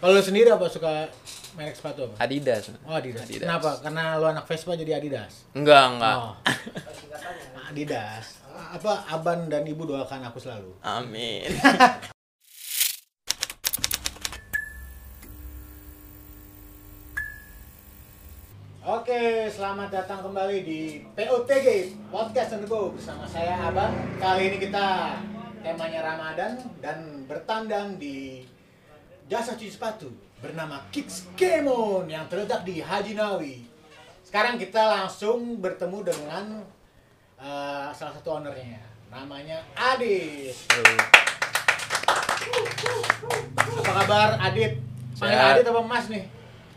Kalau lu sendiri apa suka merek sepatu apa? Adidas. Oh Adidas. Adidas. Kenapa? Karena lu anak Vespa jadi Adidas. Enggak, enggak. Oh. Adidas. Apa Aban dan Ibu doakan aku selalu. Amin. Oke, selamat datang kembali di POTG Podcast and Go bersama saya Aban. Kali ini kita temanya Ramadan dan bertandang di jasa cuci sepatu bernama Kids Kemon yang terletak di Haji Nawi. Sekarang kita langsung bertemu dengan eh, salah satu ownernya, namanya Adit. Apa kabar Adit? Panggil. Adit apa Mas nih?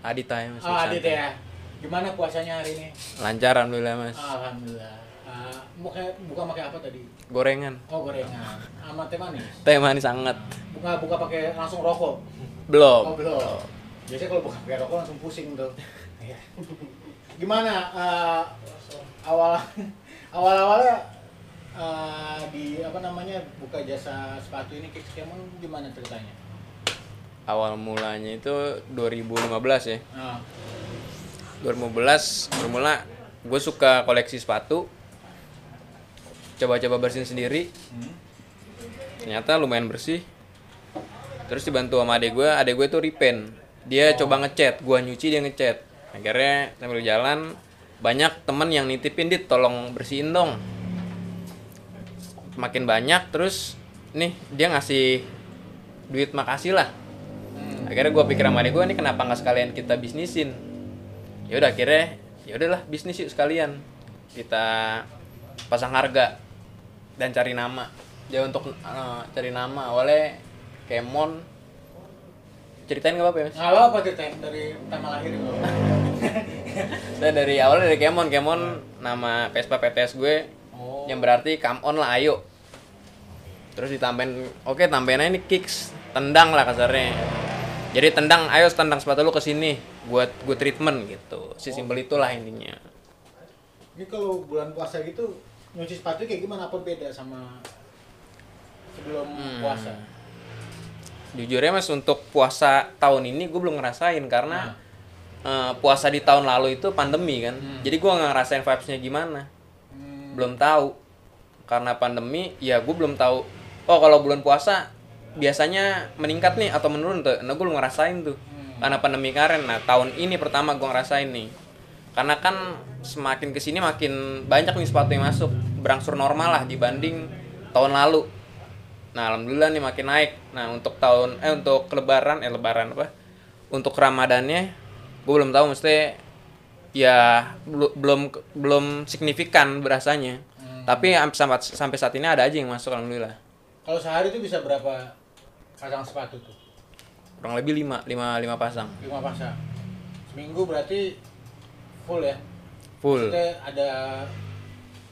Adit aja Mas. Oh Adit ya. Gimana puasanya hari ini? Lancar alhamdulillah Mas. Alhamdulillah. Uh, buka buka pakai apa tadi? Gorengan. Oh gorengan. Sama teh manis. Teh manis sangat. Buka buka pakai langsung rokok. Belum. Oh belum. Biasanya kalau buka pakai rokok langsung pusing tuh. Iya. Gimana uh, awal awal awalnya uh, di apa namanya buka jasa sepatu ini Kicks Kemon gimana ceritanya? Awal mulanya itu 2015 ya. Nah, 2015 bermula gue suka koleksi sepatu. Coba-coba bersihin sendiri. hmm. Ternyata lumayan bersih. Terus dibantu sama adek gue, adek gue itu repaint. Dia Oh. coba ngecat, gue nyuci dia ngecat. Akhirnya sambil jalan banyak temen yang nitipin dit tolong bersihin dong. Makin banyak terus nih dia ngasih duit makasih lah. Akhirnya gue pikir sama adek gue nih kenapa nggak sekalian kita bisnisin. Ya udah akhirnya ya udahlah bisnis yuk sekalian. Kita pasang harga dan cari nama. Ya untuk eh, cari nama awalnya Kemon ceritain gak apa-apa ya mas? Nggak apa-apa ceritain dari pertama lahir itu. Saya dari awalnya dari Kemon, Kemon nama Vespa PTS gue Oh. yang berarti come on lah ayo. Terus ditambahin, oke tambahin aja nih kicks, tendang lah kasarnya. Jadi tendang, ayo tendang sepatu lu ke sini buat gue treatment gitu. Si simpel itulah intinya. Ini kalau bulan puasa gitu nyuci sepatu kayak gimana? Apa beda sama sebelum Hmm. puasa? Jujur ya mas untuk puasa tahun ini gue belum ngerasain karena eh, puasa di tahun lalu itu pandemi kan. Hmm. Jadi gue nggak ngerasain vibesnya gimana. Hmm. belum tahu karena pandemi ya gue belum tahu oh kalau bulan puasa biasanya meningkat nih atau menurun tuh nah gue belum ngerasain tuh Hmm. karena pandemi kemarin nah tahun ini pertama gue ngerasain nih karena kan semakin ke sini makin banyak nih sepatu yang masuk. Berangsur normal lah dibanding tahun lalu. Nah alhamdulillah nih makin naik. Nah untuk tahun eh untuk lebaran eh lebaran apa? Untuk ramadannya gue belum tahu. Mesti ya belu- belum belum signifikan berasanya. Hmm. tapi am- sampai sampai saat ini ada aja yang masuk alhamdulillah. Kalau sehari itu bisa berapa pasang sepatu tuh? kurang lebih lima lima lima pasang. Lima pasang. Seminggu berarti full ya? full Kita ada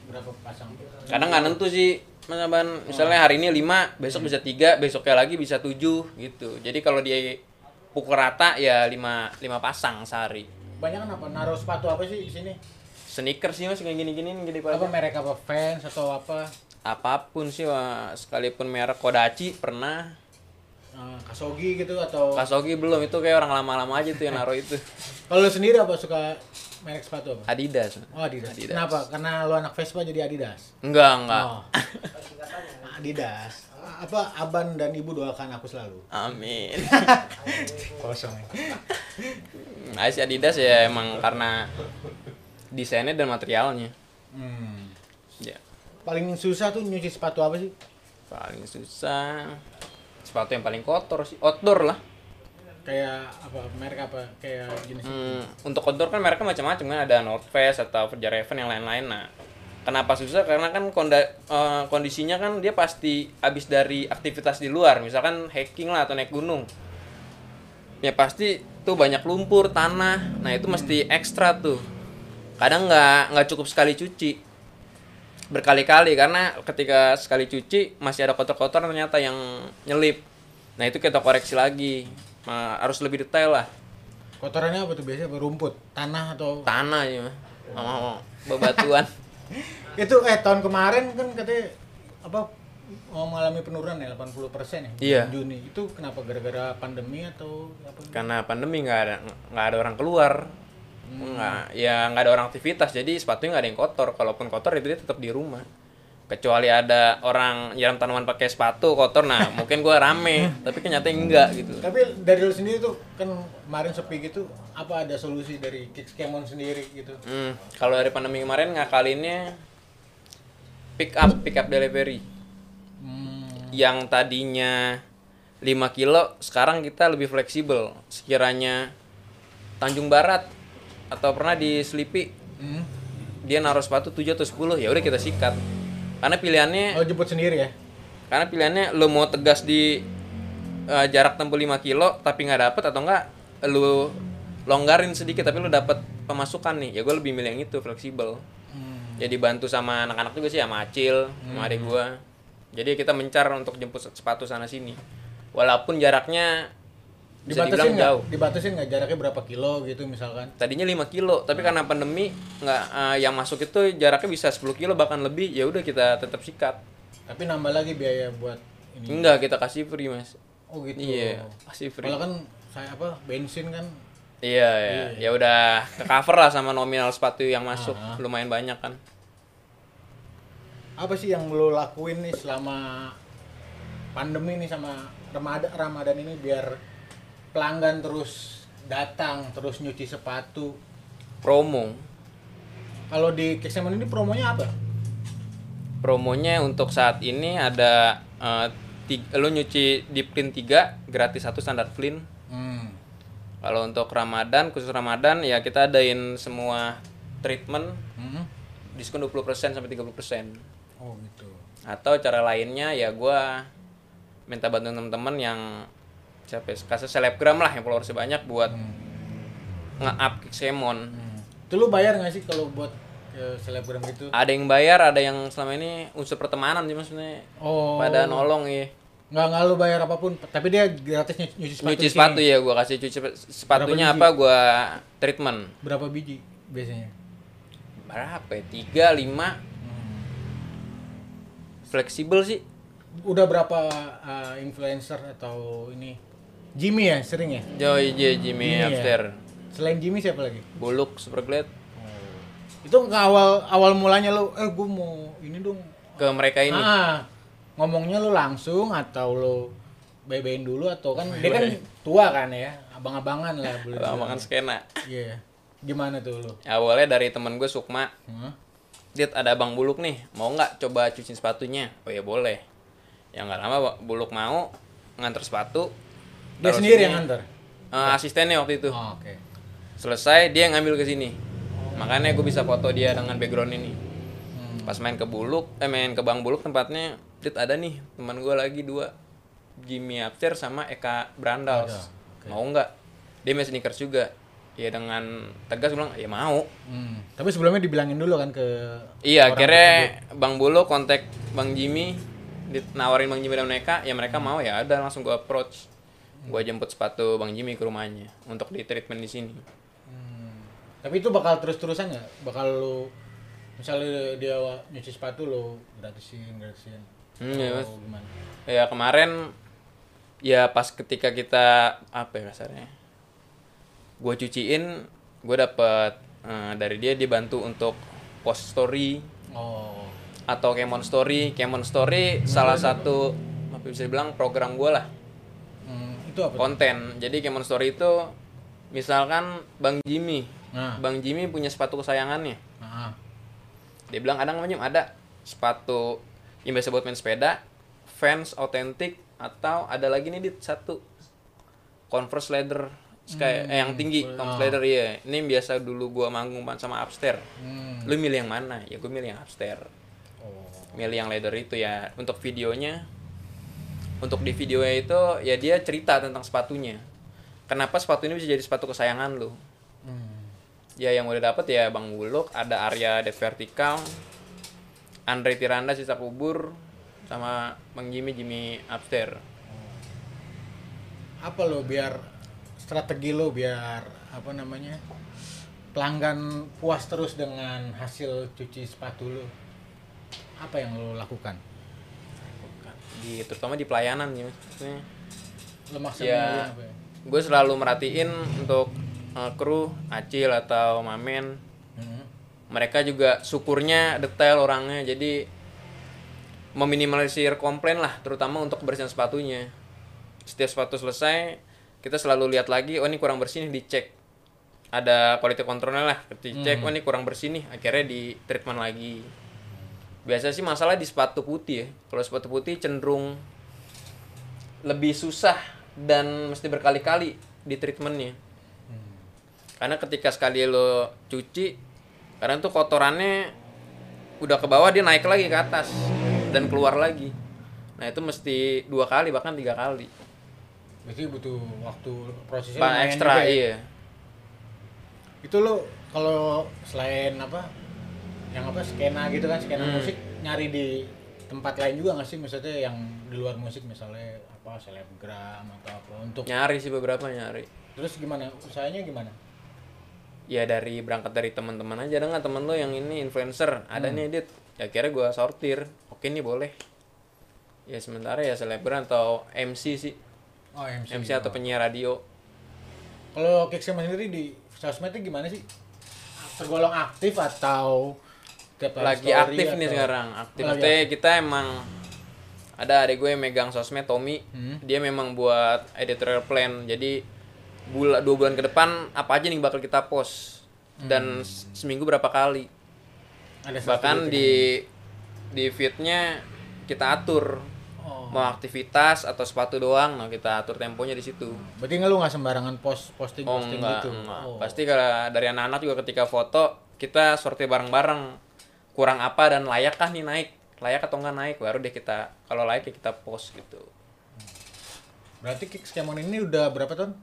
berapa pasang? kadang nggak nentu sih mas Aban misalnya hari ini lima besok bisa tiga besoknya lagi bisa tujuh gitu jadi kalau dia pukul rata ya lima lima pasang sehari Banyak apa? Naruh sepatu apa sih di sini? sneakers sih mas kayak gini gini gini Apa merek apa? Vans atau apa? apa pun sih wah, sekalipun merek Kodachi pernah Eh, Kasogi gitu atau Kasogi belum itu kayak orang lama-lama aja tuh yang naruh itu kalau sendiri apa suka merek sepatu apa? Adidas Oh Adidas. Adidas. Kenapa? Karena lu anak Vespa jadi Adidas. enggak enggak Oh. Adidas. Apa Aban dan Ibu doakan aku selalu. amin Kosong. nah si Adidas ya emang karena desainnya dan materialnya Hmm. ya Paling susah tuh nyuci sepatu apa sih? paling susah sepatu yang paling kotor sih outdoor lah Kayak apa? Merek apa? Kayak jenis Hmm, untuk outdoor kan mereka macam-macam kan ada North Face atau Fjallraven yang lain-lain. Nah kenapa susah? Karena kan konda, eh, kondisinya kan dia pasti habis dari aktivitas di luar misalkan hiking lah atau naik gunung. Ya pasti tuh banyak lumpur tanah. Nah itu mesti ekstra tuh. Kadang nggak nggak cukup sekali cuci. Berkali-kali karena ketika sekali cuci masih ada kotor-kotor ternyata yang nyelip. Nah itu kita koreksi lagi Ma- harus lebih detail lah. Kotorannya apa tuh biasanya? Rumput, tanah atau? Tanah ya sama bebatuan. Itu eh tahun kemarin kan katanya apa oh, mengalami penurunan ya 80 persen ya Iya. Juni. Itu kenapa gara-gara pandemi atau apa? Karena pandemi nggak ada nggak ada orang keluar. Nggak ya nggak ada orang aktivitas jadi sepatunya nggak ada yang kotor. Kalaupun kotor itu dia tetap di rumah kecuali ada orang nyiram tanaman pakai sepatu kotor nah mungkin gua rame tapi kenyataannya enggak gitu. Tapi dari lu sendiri tuh kan kemarin sepi gitu apa ada solusi dari Kicks Kemon sendiri gitu? Hmm, kalau dari pandemi kemarin ngakalinnya pick up pick up delivery. Hmm. yang tadinya 5 kilo sekarang kita lebih fleksibel. Sekiranya Tanjung Barat atau pernah di Sleepy Hmm. dia naruh sepatu 7 atau 10 ya udah kita sikat karena pilihannya oh jemput sendiri ya? Karena pilihannya lo mau tegas di eh, jarak tempuh 5 kilo tapi nggak dapet atau enggak lu longgarin sedikit tapi lu dapet pemasukan nih. Ya gue lebih milih yang itu fleksibel. Hmm. jadi bantu sama anak-anak juga sih sama Acil sama adik gua. Jadi kita mencar untuk jemput sepatu sana sini. Walaupun jaraknya bisa dibatasin dibilang nggak? jauh. Dibatasin nggak? Jaraknya berapa kilo gitu misalkan? Tadinya 5 kilo tapi karena pandemi nggak eh, yang masuk itu jaraknya bisa 10 kilo bahkan lebih ya udah kita tetap sikat. Tapi nambah lagi biaya buat ini. Enggak kita kasih free mas. Oh gitu. Iya kasih free. Kalau kan saya apa bensin kan? Iya, iya. ya udah ke cover lah sama nominal sepatu yang masuk. Ah. lumayan banyak kan. apa sih yang lo lakuin nih selama pandemi nih sama Ramadan Ramadan ini biar pelanggan terus datang terus nyuci sepatu Promo. kalau di Keksemen ini promonya apa Promonya untuk saat ini ada eh, ti- lu nyuci di print 3 gratis satu standar print. hmm. Kalau untuk Ramadan khusus Ramadan ya kita adain semua treatment Hmm. diskon 20% sampai 30%. oh gitu Atau cara lainnya ya gua minta bantuan teman-teman yang siapa ya, kasih selebgram lah yang followersnya banyak buat nge-up Kixemon. Hmm. itu lu bayar nggak sih kalau buat ke selebgram gitu? Ada yang bayar ada yang selama ini unsur pertemanan sih maksudnya. Oh. Pada nolong ya nggak nggak lu bayar apa pun tapi dia gratis nyuci, nyuci sepatu nyuci sepatu ya gua kasih cuci sepatunya apa? Gua treatment. Berapa biji biasanya? Berapa ya? Tiga lima. Fleksibel sih. Udah berapa uh, influencer atau ini Jimmy ya sering ya? Joy J Jimmy Jimmy ya? upstairs selain Jimmy siapa lagi? Buluk superglad itu ke awal awal mulanya lo eh gue mau ini dong. Ke mereka ini? Ah ngomongnya lo langsung atau lo bebein dulu atau kan dia kan tua kan ya abang-abangan lah boleh Abang dibilang. makan skena. Iya. Gimana tuh lo? Awalnya dari temen gue Sukma. Hah? Dit ada abang buluk nih mau nggak coba cuci sepatunya? Oh ya boleh. Ya nggak lama buluk mau nganter sepatu dia sendiri sini. yang nganter Eh, asistennya waktu itu. Oh, oke. Selesai dia yang ngambil ke sini. Makanya gue bisa foto dia dengan background ini. Hmm. pas main ke buluk eh main ke bang buluk tempatnya dit ada nih teman gue lagi dua. Jimmy Upstairs sama Eka Brandals. Ada, oke. mau nggak? Dia main sneakers juga. Ya dengan tegas bilang ya mau. Hmm. tapi sebelumnya dibilangin dulu kan ke iya akhirnya tersebut. bang buluk kontak bang Jimmy nawarin bang Jimmy dan mereka. Ya mereka mau ya ada langsung gue approach gue jemput sepatu bang Jimmy ke rumahnya untuk di treatment di sini Hmm. Tapi itu bakal terus-terusan nggak? Bakal lu misalnya dia nyuci sepatu lo gratisin, gratisin. Hmm, iya, Mas. Gimana? ya kemarin ya pas ketika kita apa ya kasarnya gue cuciin gue dapet eh, dari dia dibantu untuk post story Oh. atau Kemon Story Kemon Story salah satu apa bisa dibilang program gue lah Hmm, itu apa? konten. Jadi Kemon Story itu misalkan Bang Jimmy. Nah. Bang Jimmy punya sepatu kesayangannya. Nah, dia bilang ada nggak ada. Sepatu yang biasa buat main sepeda fans autentik atau ada lagi nih dit? Satu. Converse leather sky eh, yang tinggi Converse ah. leather iya. Ini yang biasa dulu gua manggung sama upstairs hmm. lu milih yang mana? Ya gue milih yang upstairs Oh. milih yang leather itu ya. Untuk videonya untuk di videonya itu ya dia cerita tentang sepatunya kenapa sepatu ini bisa jadi sepatu kesayangan lu Hmm. ya yang udah dapet ya Bang Buluk ada Arya Dead Vertical Andre Tiranda sisa kubur sama Bang Jimmy Jimmy Upstairs Apa lo biar strategi lo biar apa namanya? pelanggan puas terus dengan hasil cuci sepatu lo. Apa yang lo lakukan? Di terutama di pelayanan ya maksudnya Ya. apa ya? gue selalu merhatiin untuk eh, kru acil atau mamen Hmm. mereka juga syukurnya detail orangnya jadi meminimalisir komplain lah terutama untuk kebersihan sepatunya setiap sepatu selesai kita selalu lihat lagi oh ini kurang bersih nih dicek ada quality controlnya lah dicek oh ini kurang bersih nih akhirnya di treatment lagi biasa sih masalah di sepatu putih ya. Kalau sepatu putih cenderung lebih susah dan mesti berkali-kali di treatmentnya. Karena ketika sekali lo cuci karena tuh kotorannya udah ke bawah dia naik lagi ke atas dan keluar lagi. Nah itu mesti dua kali bahkan tiga kali. Berarti butuh waktu prosesnya ekstra juga ya? iya. Itu lo kalau selain apa yang apa skena gitu kan skena Hmm. musik nyari di tempat lain juga nggak sih? Maksudnya yang di luar musik misalnya apa selebgram atau apa untuk nyari sih beberapa nyari. Terus gimana? Usahanya gimana? Ya dari berangkat dari teman-teman aja. Ada nggak temen lo yang ini influencer? Ada nih edit ya kira gue sortir. Oke nih boleh. Ya sementara ya selebgram atau MC sih. Oh MC, MC atau penyiar radio. Kalau Kicksema sendiri di sosmednya gimana sih? Tergolong aktif atau tiap lagi aktif nih atau- sekarang. Aktif. Lagi Maksudnya kita emang ada adik gue yang megang sosmed Tommy. Hmm. dia memang buat editorial plan. Jadi bula, dua bulan ke depan apa aja nih bakal kita post? Dan s- seminggu berapa kali? Ada bahkan di di feednya kita atur. Oh. mau aktivitas atau sepatu doang nah kita atur temponya di situ. Berarti nggak lu nggak sembarangan post posting oh posting enggak, gitu. enggak. Oh. pasti kalau dari anak-anak juga ketika foto kita sortir bareng-bareng kurang apa dan layak kah nih naik layak atau enggak naik baru deh kita kalau layak ya kita post gitu Berarti Kickskemon ini udah berapa tahun?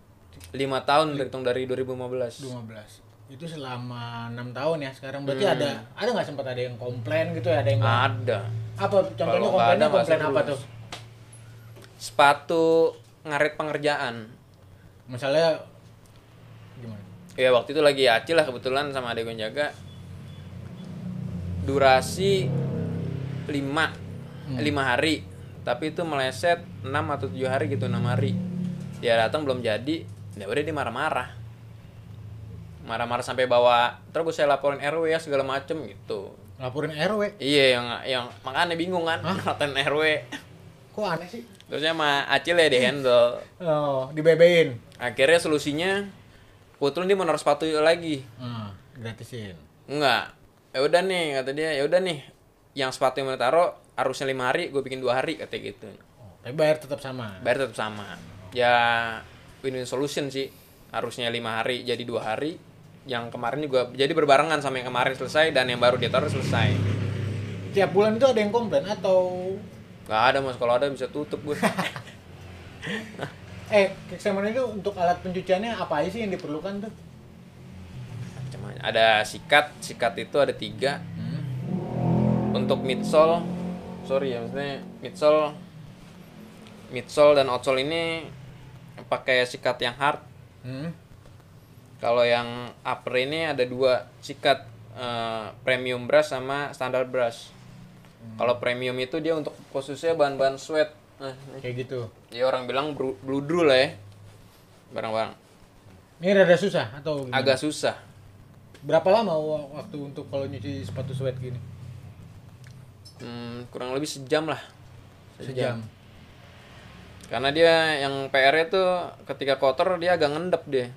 lima tahun terhitung dari 2015 15. Itu selama enam tahun ya sekarang. Berarti Hmm. ada ada nggak sempat ada yang komplain gitu ya, ada yang ada apa contohnya komplainnya ada, komplain apa terus. tuh? sepatu ngaret pengerjaan Misalnya gimana? ya waktu itu lagi acil lah kebetulan sama adik gue yang jaga durasi 5 lima hari tapi itu meleset 6 atau 7 hari gitu 6 hari dia datang belum jadi ya udah dia marah-marah marah-marah sampai bawa terus saya laporin RW ya segala macem gitu Laporin RW. iya yang yang makanya bingung kan ngatain RW Kok aneh sih? terusnya sama Acil ya di handle Oh, dibebein. akhirnya solusinya kebetulan dia mau naruh sepatu lagi Nah, gratisin. Enggak. Ya udah nih kata dia, ya udah nih. Yang sepatu yang mau taruh harusnya lima hari, gue bikin dua hari kata gitu. Oh, tapi bayar tetap sama. Bayar tetap sama. Ya win-win solution sih. Harusnya lima hari jadi dua hari. Yang kemarin juga jadi berbarengan sama yang kemarin selesai dan yang baru dia taruh selesai. Tiap bulan itu ada yang komplain atau Gak ada mas, kalau ada bisa tutup gue. eh Kickskemon itu untuk alat pencuciannya apa aja sih yang diperlukan tuh? Macam-macam. Ada sikat, sikat itu ada tiga. Hmm. Untuk midsole, sorry ya maksudnya midsole, midsole dan outsole ini pakai sikat yang hard Hmm. Kalau yang upper ini ada dua sikat eh, premium brush sama standar brush. Kalau premium itu dia untuk khususnya bahan-bahan sweat. Nah. Kayak gitu. ya orang bilang bludru lah ya. Barang-barang Ini rada susah atau gimana? agak susah. Berapa lama wa- waktu untuk kalau nyuci sepatu sweat gini? Hmm, kurang lebih sejam lah. Sejam. Karena dia yang PR-nya tuh ketika kotor dia agak ngendep dia.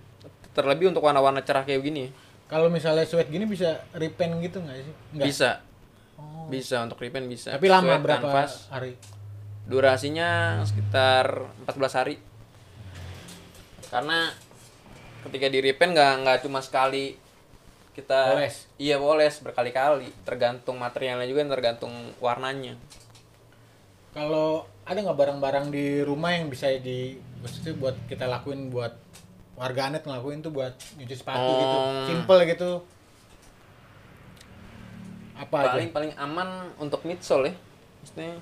Terlebih untuk warna-warna cerah kayak gini. Kalau misalnya sweat gini bisa repaint gitu nggak sih? Nggak. Bisa. Oh. Bisa untuk repaint bisa. Tapi lama Sweat, berapa kanvas. hari? Durasinya sekitar 14 hari. Karena ketika di repaint nggak nggak cuma sekali kita Poles. iya poles berkali-kali tergantung materialnya juga tergantung warnanya Kalau ada nggak barang-barang di rumah yang bisa di maksudnya buat kita lakuin buat warga net ngelakuin tuh buat nyuci sepatu gitu, Oh. simple gitu. Apa paling aja? paling aman untuk midsole ya maksudnya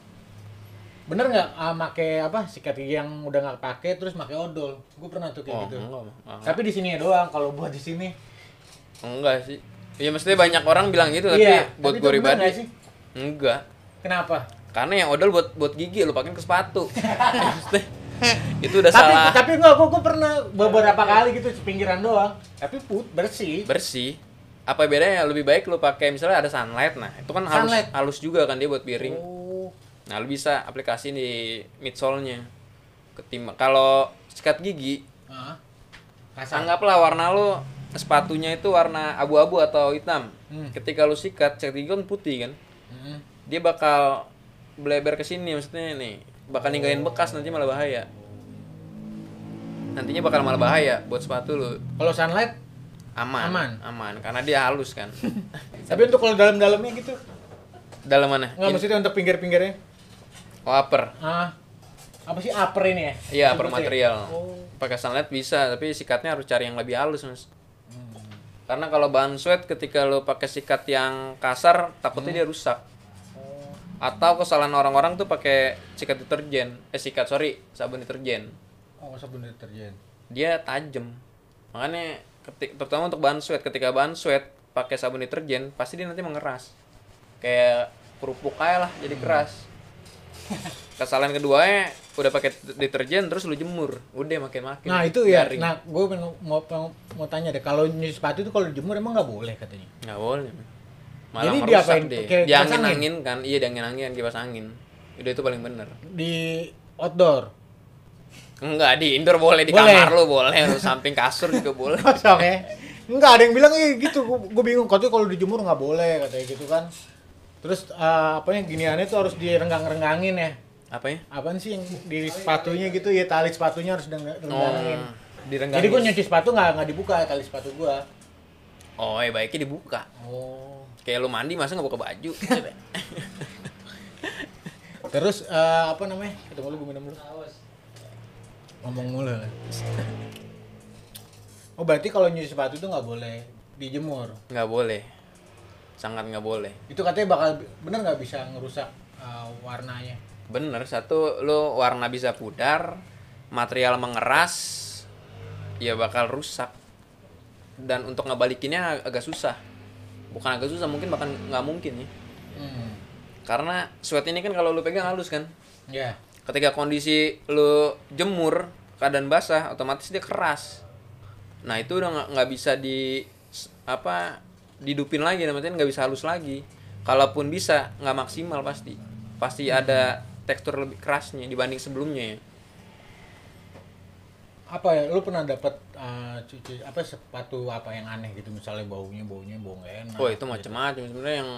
Bener nggak ah, make apa sikat gigi yang udah nggak pakai terus make odol? Gue pernah tuh kayak oh, gitu. enggak, enggak, Tapi di sini doang. Kalau buat di sini, enggak sih. Ya maksudnya banyak orang bilang gitu tapi iya. buat tapi gue pribadi enggak. Kenapa? karena yang odol buat buat gigi lu pakai ke sepatu. Itu udah tapi salah. tapi enggak gua, gua pernah beberapa kali gitu pinggiran doang. Tapi put bersih. Bersih. Apa bedanya? Lebih baik lu pakai misalnya ada sunlight nah itu kan halus Sunlight. halus juga kan dia buat piring. Oh. Nah lu bisa aplikasi di midsole-nya. Ketimbang kalau sikat gigi ah. kasar anggaplah warna lu sepatunya itu warna abu-abu atau hitam. Hmm. ketika lu sikat gigi kan putih kan? Hmm. dia bakal bleber ke sini maksudnya nih bakal ninggalin bekas nanti malah bahaya. Nantinya bakal malah bahaya buat sepatu lu. Kalau sunlight? Aman. Aman. aman karena dia halus kan? Tapi untuk kalau dalam-dalamnya gitu? Dalam mana? Nggak In- maksudnya untuk pinggir-pinggirnya? Oh, upper. Ah apa sih upper ini ya? Iya upper material. Oh. Pakai sunlight bisa tapi sikatnya harus cari yang lebih halus mas. Karena kalau bahan sweat ketika lo pakai sikat yang kasar takutnya dia rusak. Atau kesalahan orang-orang tuh pakai sikat deterjen eh sikat sorry sabun deterjen. Oh sabun deterjen. Dia tajam. Makanya ketik terutama untuk bahan sweat ketika bahan sweat pakai sabun deterjen pasti dia nanti mengeras. Kayak kerupuk kayak lah jadi keras. Kesalahan keduanya udah pakai deterjen terus lu jemur. Udah makin makin nah itu ya. Garing. nah gue mau, mau mau tanya deh kalau nyuci sepatu itu kalau dijemur emang nggak boleh katanya? Nggak boleh malah Jadi diapain? deh. Kayak di angin angin? kan? Iya di angin angin kipas angin. Udah itu paling bener. Di outdoor? Enggak di indoor boleh di Boleh. kamar lu boleh. Lu samping kasur juga boleh. Kosong ya Enggak ada yang bilang eh gitu. Gue bingung. Katanya kalau dijemur nggak boleh katanya gitu kan. Terus eh, apa yang giniannya tuh harus direnggang-renggangin ya apa ya? Apaan sih yang di sepatunya gitu? Ya tali sepatunya harus direnggangin oh, direnggangin. Jadi gue nyuci sepatu nggak nggak dibuka tali sepatu gue oh ya baiknya dibuka. Oh. Kayak lu mandi masa nggak buka baju? Terus eh, apa namanya? Ketemu lu gue minum dulu ngomong mulu lah. oh berarti kalau nyuci sepatu itu nggak boleh dijemur? Nggak boleh. Sangat nggak boleh. Itu katanya bakal bener nggak bisa ngerusak eh, warnanya bener satu lu warna bisa pudar material mengeras ya bakal rusak. Dan untuk ngebalikinnya ag- agak susah. Bukan agak susah mungkin bahkan nggak mungkin ya. Hmm. karena sweat ini kan kalau lu pegang halus kan? Ya. Ketika kondisi lu jemur keadaan basah otomatis dia keras. Nah itu udah nggak bisa di apa didupin lagi namanya nggak bisa halus lagi. Kalaupun bisa nggak maksimal pasti. Pasti ada tekstur lebih kerasnya dibanding sebelumnya ya. Apa ya lu pernah dapat eh, cuci apa sepatu apa yang aneh gitu? Misalnya baunya baunya bau enak oh itu macam-macam sebenarnya yang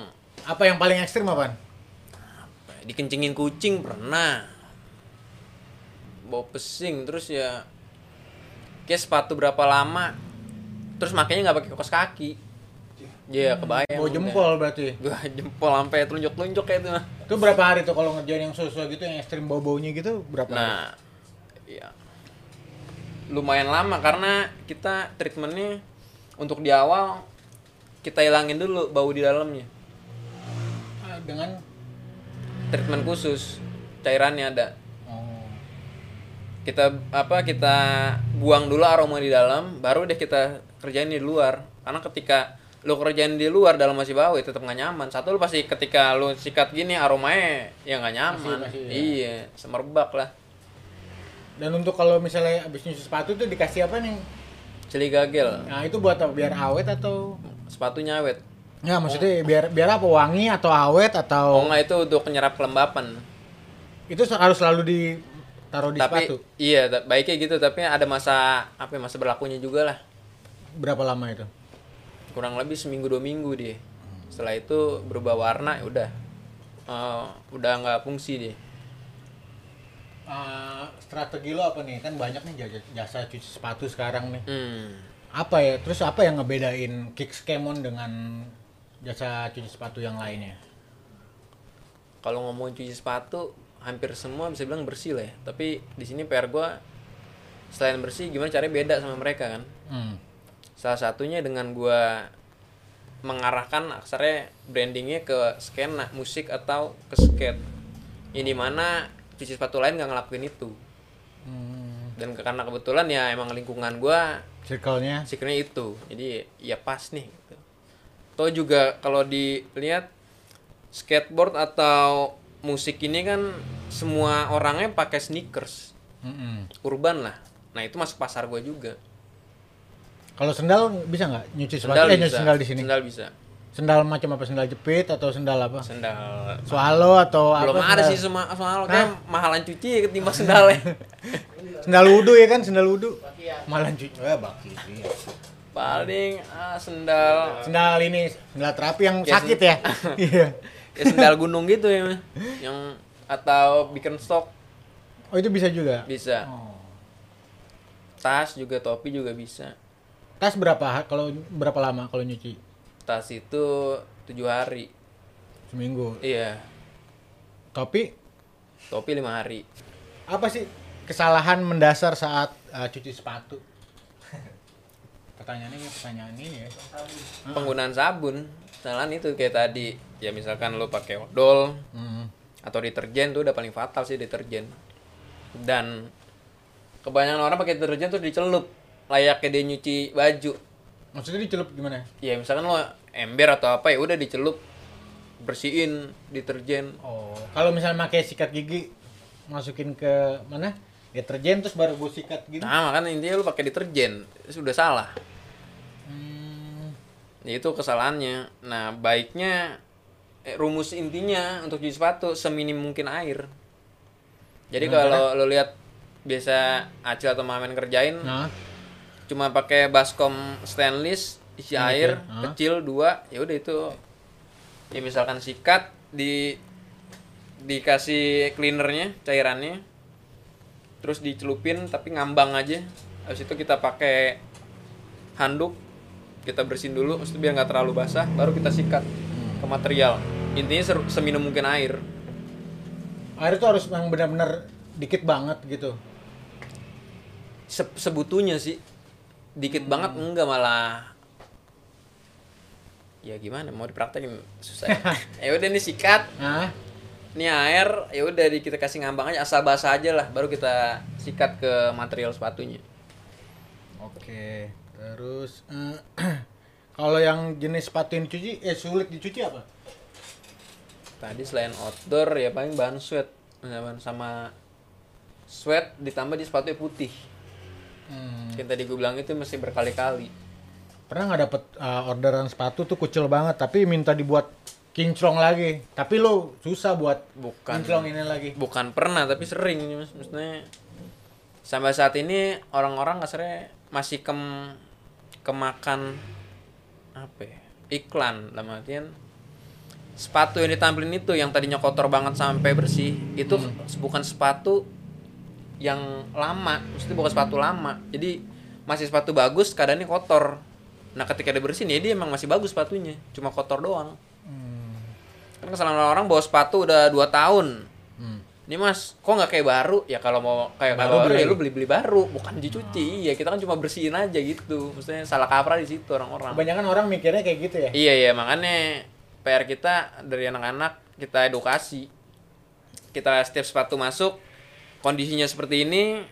apa yang paling ekstrim apaan apa ya, dikencingin kucing pernah. Bau pesing terus ya kayak sepatu berapa lama terus makanya nggak pakai kaos kaki Iya kebayang bau udah. jempol berarti gua jempol sampai telunjuk-telunjuk kayak itu mah. itu berapa hari tuh kalau ngerjain yang susah gitu yang ekstrim bau baunya gitu berapa hari? Nah, ya lumayan lama karena kita treatmentnya untuk di awal kita hilangin dulu bau di dalamnya. Ah, dengan Treatment khusus cairannya ada. oh Kita apa kita buang dulu aroma di dalam, baru deh kita kerjain di luar. Karena ketika lu kerjain di luar dalam masih bau ya tetap nggak nyaman. Satu lu pasti ketika lu sikat gini aromanya ya nggak nyaman. Masih- masih, ya. Iya, semerbak lah. dan untuk kalau misalnya abis nyuci sepatu tuh dikasih apa nih Celi gagel. nah itu buat apa biar awet atau Sepatunya awet. Nggak, maksudnya biar biar apa wangi atau awet Oh atau enggak itu untuk penyerap kelembapan. itu harus selalu ditaruh di tapi sepatu iya baiknya gitu tapi ada masa apa ya, masa berlakunya juga lah. berapa lama itu Kurang lebih seminggu dua minggu dia. Setelah itu berubah warna ya udah. Eh, udah nggak fungsi dia. Eh, strategi lo apa nih kan banyak nih jasa, jasa cuci sepatu sekarang nih Hmm. apa ya terus apa yang ngebedain Kick Skemon dengan jasa cuci sepatu yang lainnya Kalau ngomongin cuci sepatu hampir semua bisa bilang bersih lah ya. Tapi di sini PR gua selain bersih gimana caranya beda sama mereka kan. hmm. Salah satunya dengan gua mengarahkan aksarnya brandingnya ke skena musik atau ke skate. Ini di mana cuci sepatu lain nggak ngelakuin itu. Hmm. Dan karena kebetulan ya emang lingkungan gua circle-nya sikirnya itu. Jadi ya pas nih. Gitu. Atau juga kalau dilihat skateboard atau musik ini kan semua orangnya pakai sneakers Mm-mm. urban lah nah itu masuk pasar gue juga Kalau sendal bisa nggak nyuci sepatu? sendal eh, nyuci sendal di sini. sendal bisa Sendal macam apa? Sendal jepit atau sendal apa? sendal Swallow atau belum apa? ada sendal? sih semua soal kayak mahalan cuci ya ketimbang sendalnya Sendal wudhu ya kan? Sendal wudhu. Malah cuci. Eh, baki sih. paling ah, sendal Sendal ini, sendal terapi yang Ya, sakit ya. Iya. ya sendal gunung gitu ya yang atau bikin stok Oh, itu bisa juga. bisa Oh. tas juga topi juga bisa Tas berapa kalau berapa lama kalau nyuci? tas itu tujuh hari Seminggu. iya Topi topi lima hari apa sih kesalahan mendasar saat uh, cuci sepatu? Pertanyaannya ya, pertanyaan ini ya. penggunaan sabun kesalahan itu kayak tadi ya misalkan lo pakai odol Hmm. atau deterjen tuh udah paling fatal sih deterjen dan kebanyakan orang pakai deterjen tuh dicelup layaknya dia nyuci baju Maksudnya dicelup gimana? ya misalkan lo ember atau apa ya udah dicelup bersihin deterjen Oh, kalau misalnya pakai sikat gigi masukin ke mana? Deterjen terus baru gue sikat gitu. nah makanya intinya lo pakai deterjen sudah salah Hmm. ya itu kesalahannya nah baiknya eh, rumus intinya untuk cuci sepatu seminim mungkin air jadi kalau lo lihat biasa Acil atau Mamen kerjain Nah, cuma pakai baskom stainless isi Hmm, air oke. Ah. kecil dua ya udah itu ya misalkan sikat di dikasih cleanernya cairannya terus dicelupin tapi ngambang aja habis itu kita pakai handuk kita bersihin dulu terus biar nggak terlalu basah baru kita sikat ke material intinya ser- seminum mungkin air air itu harus yang benar-benar dikit banget gitu. Se- sebutunya sih dikit banget enggak malah. Ya gimana mau dipraktekin susah ya. Udah nih sikat. Nah, ini air ya udah kita kasih ngambang aja asal basah aja lah baru kita sikat ke material sepatunya. Oke. Terus eh, kalau yang jenis sepatu yang dicuci eh sulit dicuci apa? tadi selain outdoor ya paling bahan sweat. Nah, bahan sama sweat ditambah di sepatunya putih Hmm. yang tadi gue bilang itu mesti berkali-kali Pernah nggak dapet uh, orderan sepatu tuh kucel banget tapi minta dibuat kinclong lagi. Tapi lo susah buat bukan kinclong ini lagi. bukan pernah tapi sering mas maksudnya sampai saat ini orang-orang kasarnya masih kem kemakan apa ya, iklan dalam artian sepatu yang ditampilin itu yang tadinya kotor banget sampai bersih itu bukan sepatu yang lama maksudnya bukan sepatu lama. Jadi masih sepatu bagus keadaannya kotor. Nah ketika dia bersihin ya dia emang masih bagus sepatunya. Cuma kotor doang. Hmm. kan kesalahan orang bawa sepatu udah 2 tahun. Hmm. ini mas kok nggak kayak baru? Ya kalau mau kayak Baru baru, beli. ya lu beli beli baru bukan dicuci. Ya kita kan cuma bersihin aja gitu. Maksudnya salah kaprah di situ orang-orang. Kebanyakan orang mikirnya kayak gitu ya. iya iya. Makanya PR kita dari anak-anak kita edukasi. Kita setiap sepatu masuk kondisinya seperti ini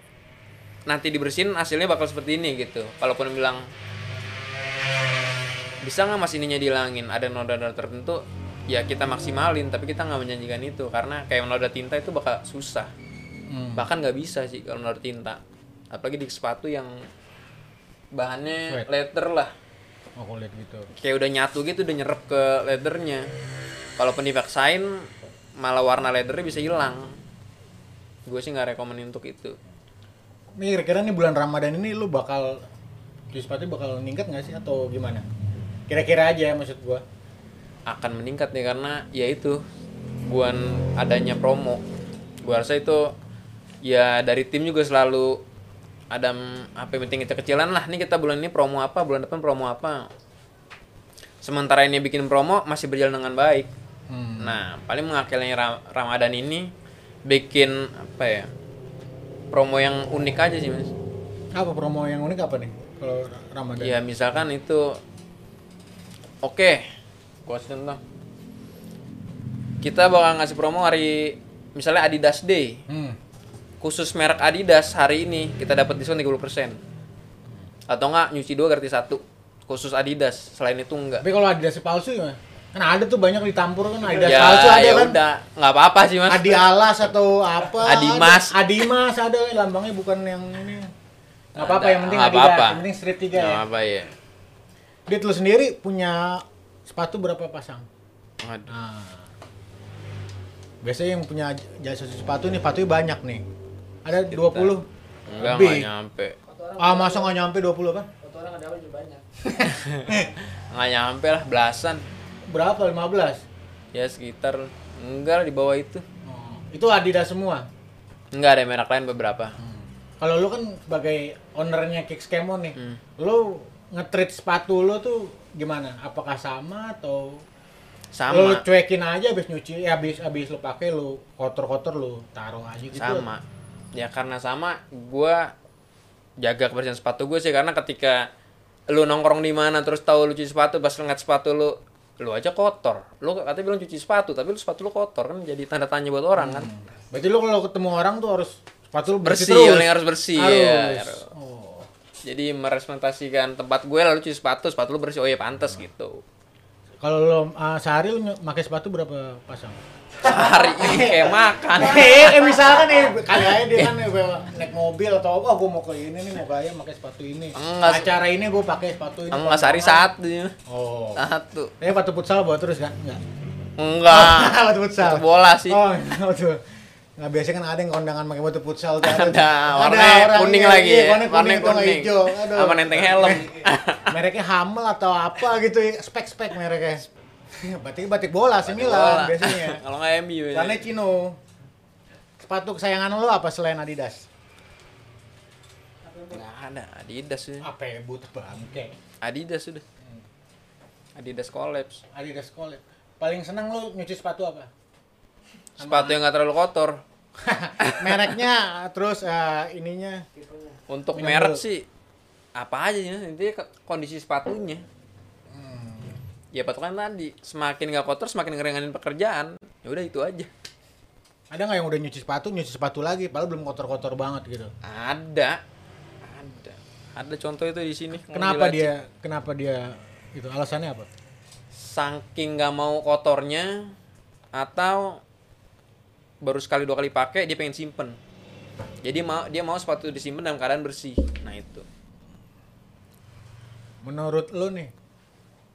nanti dibersihin hasilnya bakal seperti ini gitu. Kalaupun bilang bisa nggak mas ininya dihilangin? Ada noda-noda tertentu? Ya kita maksimalin tapi kita nggak menjanjikan itu karena kayak noda tinta itu bakal susah. Hmm. bahkan nggak bisa sih kalau noda tinta. Apalagi di sepatu yang bahannya leather lah. Oh, kulit gitu. kayak udah nyatu gitu udah nyerap ke leathernya. Kalaupun dipaksain malah warna leathernya bisa hilang gue sih nggak rekomen untuk itu Nih kira-kira nih bulan Ramadan ini lu bakal sepatu bakal meningkat nggak sih atau gimana? Kira-kira aja maksud gua. akan meningkat nih karena ya itu buan adanya promo gua rasa itu ya dari tim juga selalu ada apa yang penting kecil-kecilan lah nih kita bulan ini promo apa bulan depan promo apa sementara ini bikin promo masih berjalan dengan baik Hmm. Nah, paling mengakhirnya Ra- Ramadan ini bikin apa ya? Promo yang unik aja sih, Mas. Apa promo yang unik apa nih kalau Ramadan? Ya, misalkan itu Oke, gua kasih contoh. Kita bakal ngasih promo hari misalnya Adidas Day. Hmm. Khusus merek Adidas hari ini kita dapat diskon 30%. Atau enggak nyuci dua gratis satu. Khusus Adidas. Selain itu enggak. Tapi kalau Adidas palsu gimana? Kan ada tuh banyak ditampur kan Adidas ya palsu ada ya kan. udah nggak apa-apa sih mas Adi Alas atau apa? Adimas. Ada. Adimas ada lambangnya bukan yang ini. Nggak apa-apa Ada. yang penting Nggak Adidas, apa-apa. yang penting Street 3 nggak ya. apa ya Dit lu sendiri punya sepatu berapa pasang? Waduh. Nah. Biasanya yang punya jasa sepatu nih sepatunya banyak nih. Ada 20 enggak lebih. nggak nyampe Ah, masa nggak nyampe 20 kan? Foto orang ada apa juga banyak. nggak nyampe lah belasan Berapa? 15? ya sekitar enggak lah di bawah itu Oh, itu Adidas semua. enggak ada merek lain beberapa Kalau lu kan sebagai ownernya Kicks Kemon nih, Hmm. lu nge-treat sepatu lu tuh gimana? Apakah sama atau lu sama cuekin aja habis nyuci, ya habis habis lu pakai lu kotor-kotor lu taruh aja gitu. sama ya karena sama gua jaga kebersihan sepatu gue sih karena ketika lu nongkrong di mana terus tahu lu cuci sepatu pas lu ngeliat sepatu lu lu aja kotor. Lu katanya bilang cuci sepatu tapi lu sepatu lu kotor kan jadi tanda tanya buat orang kan? Berarti lu kalau ketemu orang tuh harus sepatu lu bersih, bersih terus. harus bersih Harus. ya Oh. jadi merepresentasikan tempat gue lalu cuci sepatu sepatu lu bersih. Oh ya pantas gitu Kalau lu uh, sehari ny- pakai sepatu berapa pasang? sehari ini kayak makan eh, eh, misalkan nih kali aja dia kan eh, naik mobil atau apa, oh, gue mau ke ini nih mau gaya pakai sepatu ini. Enggak. Acara ini gue pakai sepatu ini. enggak sehari satu ya. Oh. satu Ini sepatu futsal buat terus kan? Enggak. enggak sepatu futsal. Bola sih Oh, betul. Nggak biasa kan ada yang kondangan pakai batu futsal tuh. ada warna orang, kuning iya, lagi iya, ya warna kuning, kuning hijau. Aduh. sama nenteng helm Mereknya Hamel atau apa gitu, spek-spek mereknya. Iya, Batik batik bola sih Bola. Milan biasanya. kalau nggak MU ya. Karena Cino. Sepatu kesayangan lo apa selain Adidas? nggak ada Adidas ya Apa ya but bangke. Adidas sudah Adidas collapse Adidas collab. Paling senang lo nyuci sepatu apa? sepatu yang nggak terlalu kotor Mereknya terus eh, ininya. Untuk Minum merek dulu. sih apa aja intinya ke- kondisi sepatunya. Hmm. ya patokan tadi semakin nggak kotor semakin ngeringanin pekerjaan. Ya udah itu aja. Ada nggak yang udah nyuci sepatu nyuci sepatu lagi padahal belum kotor-kotor banget gitu? Ada. Ada. Ada contoh itu di sini kenapa dia kenapa dia itu alasannya apa? Saking nggak mau kotornya atau baru sekali dua kali pakai dia pengen simpen. Jadi mau dia mau sepatu disimpan dalam keadaan bersih. Nah itu. Menurut lo nih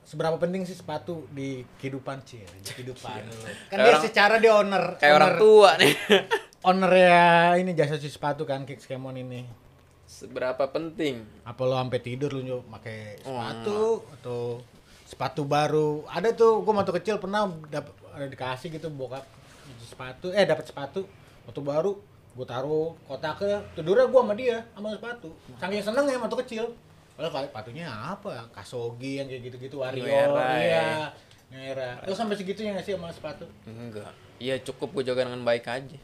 seberapa penting sih sepatu di kehidupan sih di kehidupan lo? Kan Kayak dia orang- secara dia owner kayak orang owner, tua nih. Owner ya ini jasa cuci sepatu kan Kicks Kemon ini. Seberapa penting? Apa lo sampai tidur lo nyuci pakai Oh, sepatu atau sepatu baru? Ada tuh gua waktu kecil pernah dap, ada dikasih gitu bokap sepatu eh dapat sepatu waktu baru gua taruh kotaknya tidurnya gua sama dia sama sepatu. Saking seneng ya waktu kecil. Padahal kali sepatunya apa kasogi yang kayak gitu-gitu wario New Era, iya ya. New Era. lo sampai segitunya nggak sih sama sepatu? Enggak. Iya cukup gue jaga dengan baik aja.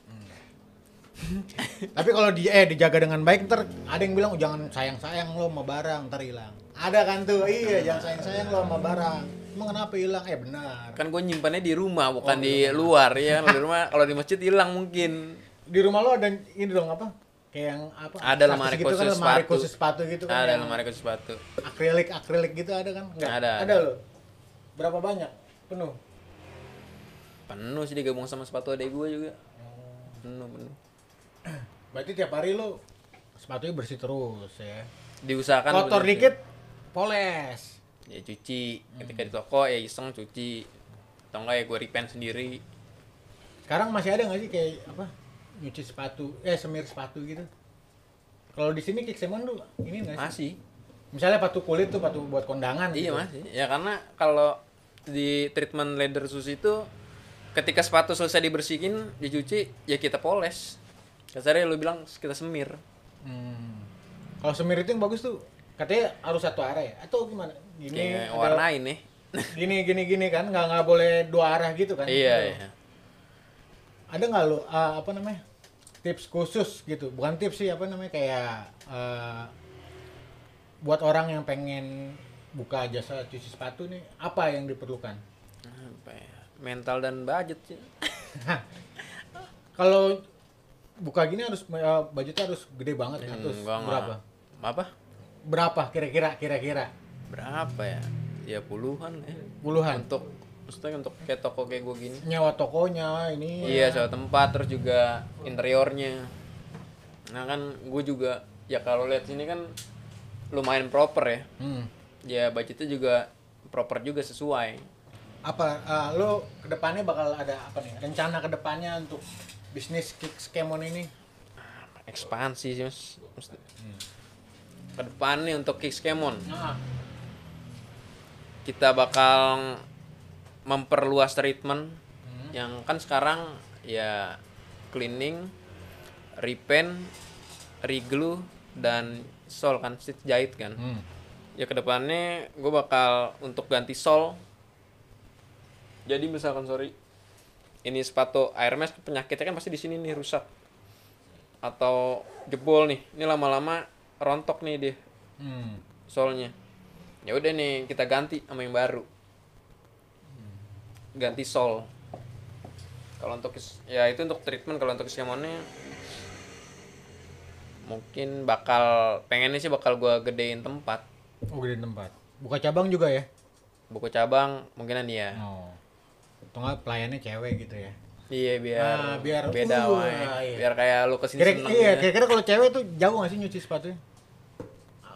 Tapi kalau dia eh dijaga dengan baik ntar ada yang bilang "Oh, jangan sayang sayang lo sama barang ntar hilang. Ada kan tuh? Iya jangan sayang sayang lo sama barang emang kenapa hilang? Eh benar. Kan gue nyimpannya di rumah bukan Oh, di luar ya Kalau di rumah kalau di masjid hilang mungkin. Di rumah lo ada ini dong apa? Kayak yang apa? Ada lemari gitu kan, khusus lemari sepatu. khusus sepatu gitu kan ada lemari khusus sepatu. akrilik akrilik gitu ada kan? Nggak? Ada, ada ada. lo? Berapa banyak? Penuh? Penuh sih digabung sama sepatu adek gue juga. Penuh penuh. Berarti tiap hari lo sepatunya bersih terus ya? Diusahakan kotor dikit poles ya cuci ketika di toko ya iseng cuci atau enggak ya gue repaint sendiri Sekarang masih ada nggak sih kayak apa nyuci sepatu, eh semir sepatu gitu? Kalau di sini Kiksemon tuh ini nggak sih? masih Misalnya sepatu kulit tuh sepatu buat kondangan. iya gitu. masih ya karena kalau di treatment leather shoes itu ketika sepatu selesai dibersihin dicuci ya kita poles kasarnya lu bilang kita semir Hmm. Kalau semir itu yang bagus tuh katanya harus satu arah ya? Atau gimana? Gini, kayak warnain nih gini gini gini kan nggak nggak boleh dua arah gitu kan? iya Gitu. iya Ada nggak lo ah, apa namanya tips khusus gitu? Bukan tips sih apa namanya kayak eh, buat orang yang pengen buka jasa cuci sepatu nih apa yang diperlukan? apa ya mental dan budget sih Kalau buka gini harus eh, budgetnya harus gede banget kan? Terus Enggak, enggak. berapa? apa Berapa kira-kira kira-kira? Berapa ya ya puluhan ya Puluhan. untuk maksudnya untuk kayak toko kayak gue gini Nyewa tokonya ini. iya sewa tempat terus juga interiornya nah kan gue juga ya kalau lihat sini kan lumayan proper ya Hmm. ya budgetnya juga proper juga sesuai Apa eh, lo ke depannya bakal ada apa nih? Rencana ke depannya untuk bisnis kick skemon ini? ekspansi sih mas Mesti- ke depan nih untuk Kickskemon Nah, kita bakal memperluas treatment Hmm. yang kan sekarang ya cleaning, repaint, reglue dan sol kan stitch jahit kan. hmm. Ya ke depannya gue bakal untuk ganti sol. Jadi misalkan sorry ini sepatu Hermes penyakitnya kan pasti di sini nih rusak atau jebol nih. Ini lama-lama rontok nih dia Hmm. solnya ya udah nih kita ganti sama yang baru ganti sol kalau untuk ya itu untuk treatment kalau untuk Xiaomi mungkin bakal pengennya sih bakal gua gedein tempat Oh, gede tempat. Buka cabang juga ya? buku cabang mungkinan iya Oh. Atau pelayannya cewek gitu ya? iya biar, Ah, biar- beda uh, iya. biar kayak lu ke sini Kira, seneng iya, ya. kira-kira kalau cewek tuh jago nggak sih nyuci sepatunya?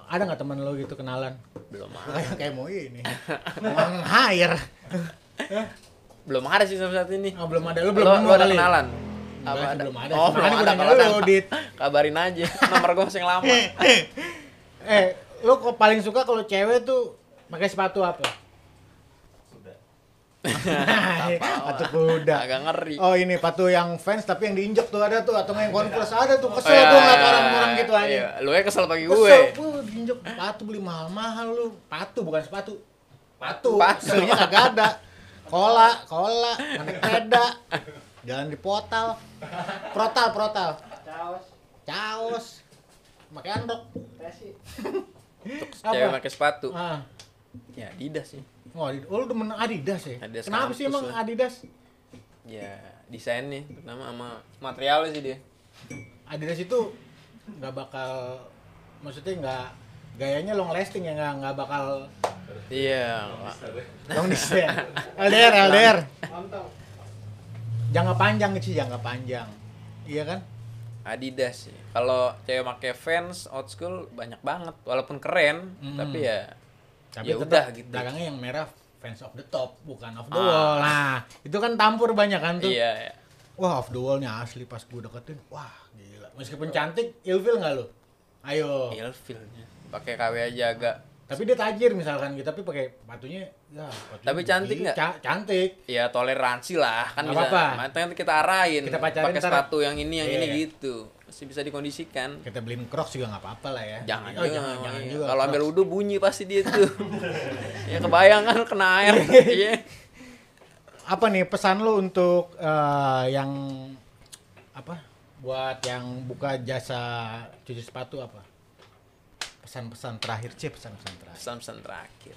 Ada nggak teman lo gitu kenalan? belum ada Kayak mau ini. Meng hire. belum ada sih sampai saat ini Oh, belum ada. Lu, belum lu nemu ada kali? kenalan apa ada belum ada. oh belum ada kalau ada Dit. kabarin aja nomor gua masih lama eh, lu kok paling suka kalau cewek tuh pakai sepatu apa? Sepatu kuda. agak ngeri Oh ini patu yang fans tapi yang diinjek tuh ada tuh atau yang converse ada tuh kesel Oh, iya, tuh ngeliat iya, orang-orang gitu aja. iya. Lu ya kesel pagi Kesel, gue. gue diinjek sepatu beli mahal-mahal lu. Patu bukan sepatu. Patu. Patu. Sebenarnya kagak ada. Kola, kola, naik sepeda. Jalan di portal. Protal, protal. Caos, Caos. Pakai andok. pesi. Cewek pakai sepatu. Ah. Ya, Adidas sih. Oh, Adidas. oh, lu demen Adidas ya? Adidas Kenapa sih emang lah. Adidas? Ya, desainnya terutama sama materialnya sih dia. Adidas itu nggak bakal maksudnya nggak gayanya long lasting ya nggak nggak bakal Iya. long distance LDR LDR Mantap. jangka panjang sih jangka panjang iya kan Adidas sih. Kalau cewek pakai Vans old school banyak banget walaupun keren, Hmm. tapi ya tapi ya tetap udah gitu. belakangnya yang merah fans of the top bukan off the Ah. wall nah itu kan tampur banyak kan tuh Iya, iya. wah off the wallnya asli pas gue deketin wah gila meskipun cantik ilfil nggak lo ayo Ilfilnya. Pakai KW aja agak tapi dia tajir misalkan gitu tapi pakai sepatunya ya sepatunya Tapi cantik nggak? Ca- cantik ya toleransi lah kan Nggak bisa. apa-apa. Makanya kan kita arahin. Kita pakai sepatu yang ini yang ini Iya. gitu. Masih bisa dikondisikan. kita beliin crocs juga nggak apa-apa lah ya Jangan, oh, jangan, jangan, jangan iya. juga Kalau ambil wudhu bunyi pasti dia tuh. ya kebayang kan kena air. Iya. apa nih pesan lo untuk eh, yang apa buat yang buka jasa cuci sepatu apa pesan-pesan terakhir sih pesan-pesan terakhir Pesan-pesan terakhir.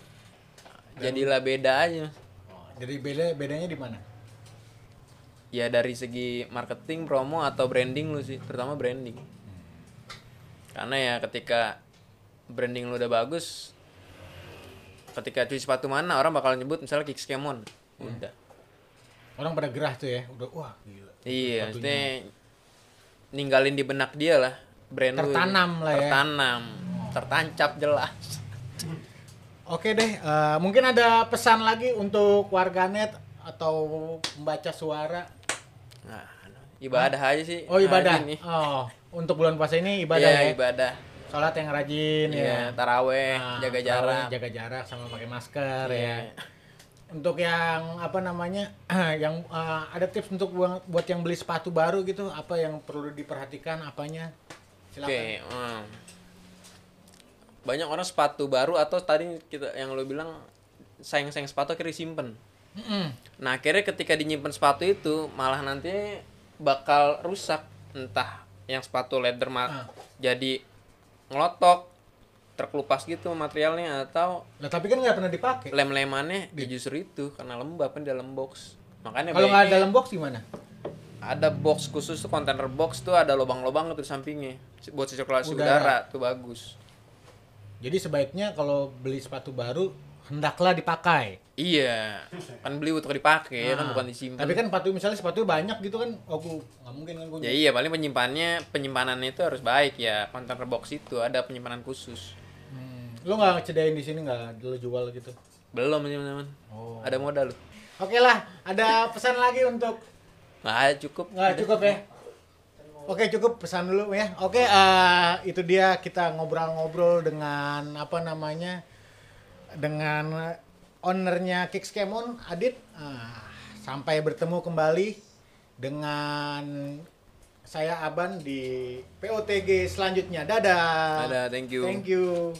Jadilah beda aja. Oh, jadi beda bedanya di mana Ya dari segi marketing, promo atau branding lu sih, terutama branding. Karena ya ketika branding lu udah bagus, ketika cuci sepatu mana orang bakal nyebut misalnya Kickskemon. Udah. orang pada gerah tuh ya udah wah gila Iya, maksudnya ninggalin di benak dia lah brand lu. Tertanam lah ya. Tertanam, tertancap jelas. oke deh eh, mungkin ada pesan lagi untuk warganet atau membaca suara Nah, ibadah aja sih. oh ibadah ini. oh untuk bulan puasa ini ibadah Iya, ya ibadah. sholat yang rajin Iya, ya taraweh, Nah, jaga tarawih, jarak. jaga jarak sama pakai masker Iya. ya untuk yang apa namanya yang uh, ada tips untuk buat yang beli sepatu baru gitu apa yang perlu diperhatikan apanya silakan Oke, hmm. banyak orang sepatu baru atau tadi kita yang lo bilang sayang-sayang sepatu akhirnya simpen. Mm-mm. Nah akhirnya ketika dinyimpen sepatu itu malah nanti bakal rusak entah yang sepatu leather ma- Ah. jadi ngelotok terkelupas gitu materialnya atau Lah tapi kan nggak pernah dipakai. lem-lemannya ya justru itu karena lembab kan di dalam box makanya Kalau nggak dalam box gimana? ada box khusus tuh kontainer box tuh ada lubang-lubang tuh di sampingnya buat sirkulasi Udara. udara. tuh bagus Jadi sebaiknya kalau beli sepatu baru hendaklah dipakai. Iya, kan beli untuk dipakai kan Nah, bukan disimpan. Tapi kan sepatu misalnya sepatu banyak gitu kan, aku nggak mungkin kan gue. Ya iya, paling penyimpanannya penyimpanannya itu harus baik ya. Container box itu ada penyimpanan khusus. Hmm. Lu nggak ngecedain di sini nggak? Lu jual gitu? Belum teman-teman. Oh. Ada modal loh. Oke lah, ada pesan lagi untuk Nggak cukup. nggak cukup ya? Oke cukup pesan dulu ya. Oke eh, itu dia kita ngobrol-ngobrol dengan apa namanya dengan ownernya Kicks Kemon Adit. Ah, sampai bertemu kembali dengan saya Aban di POTG selanjutnya. Dadah. Ada, thank you. Thank you.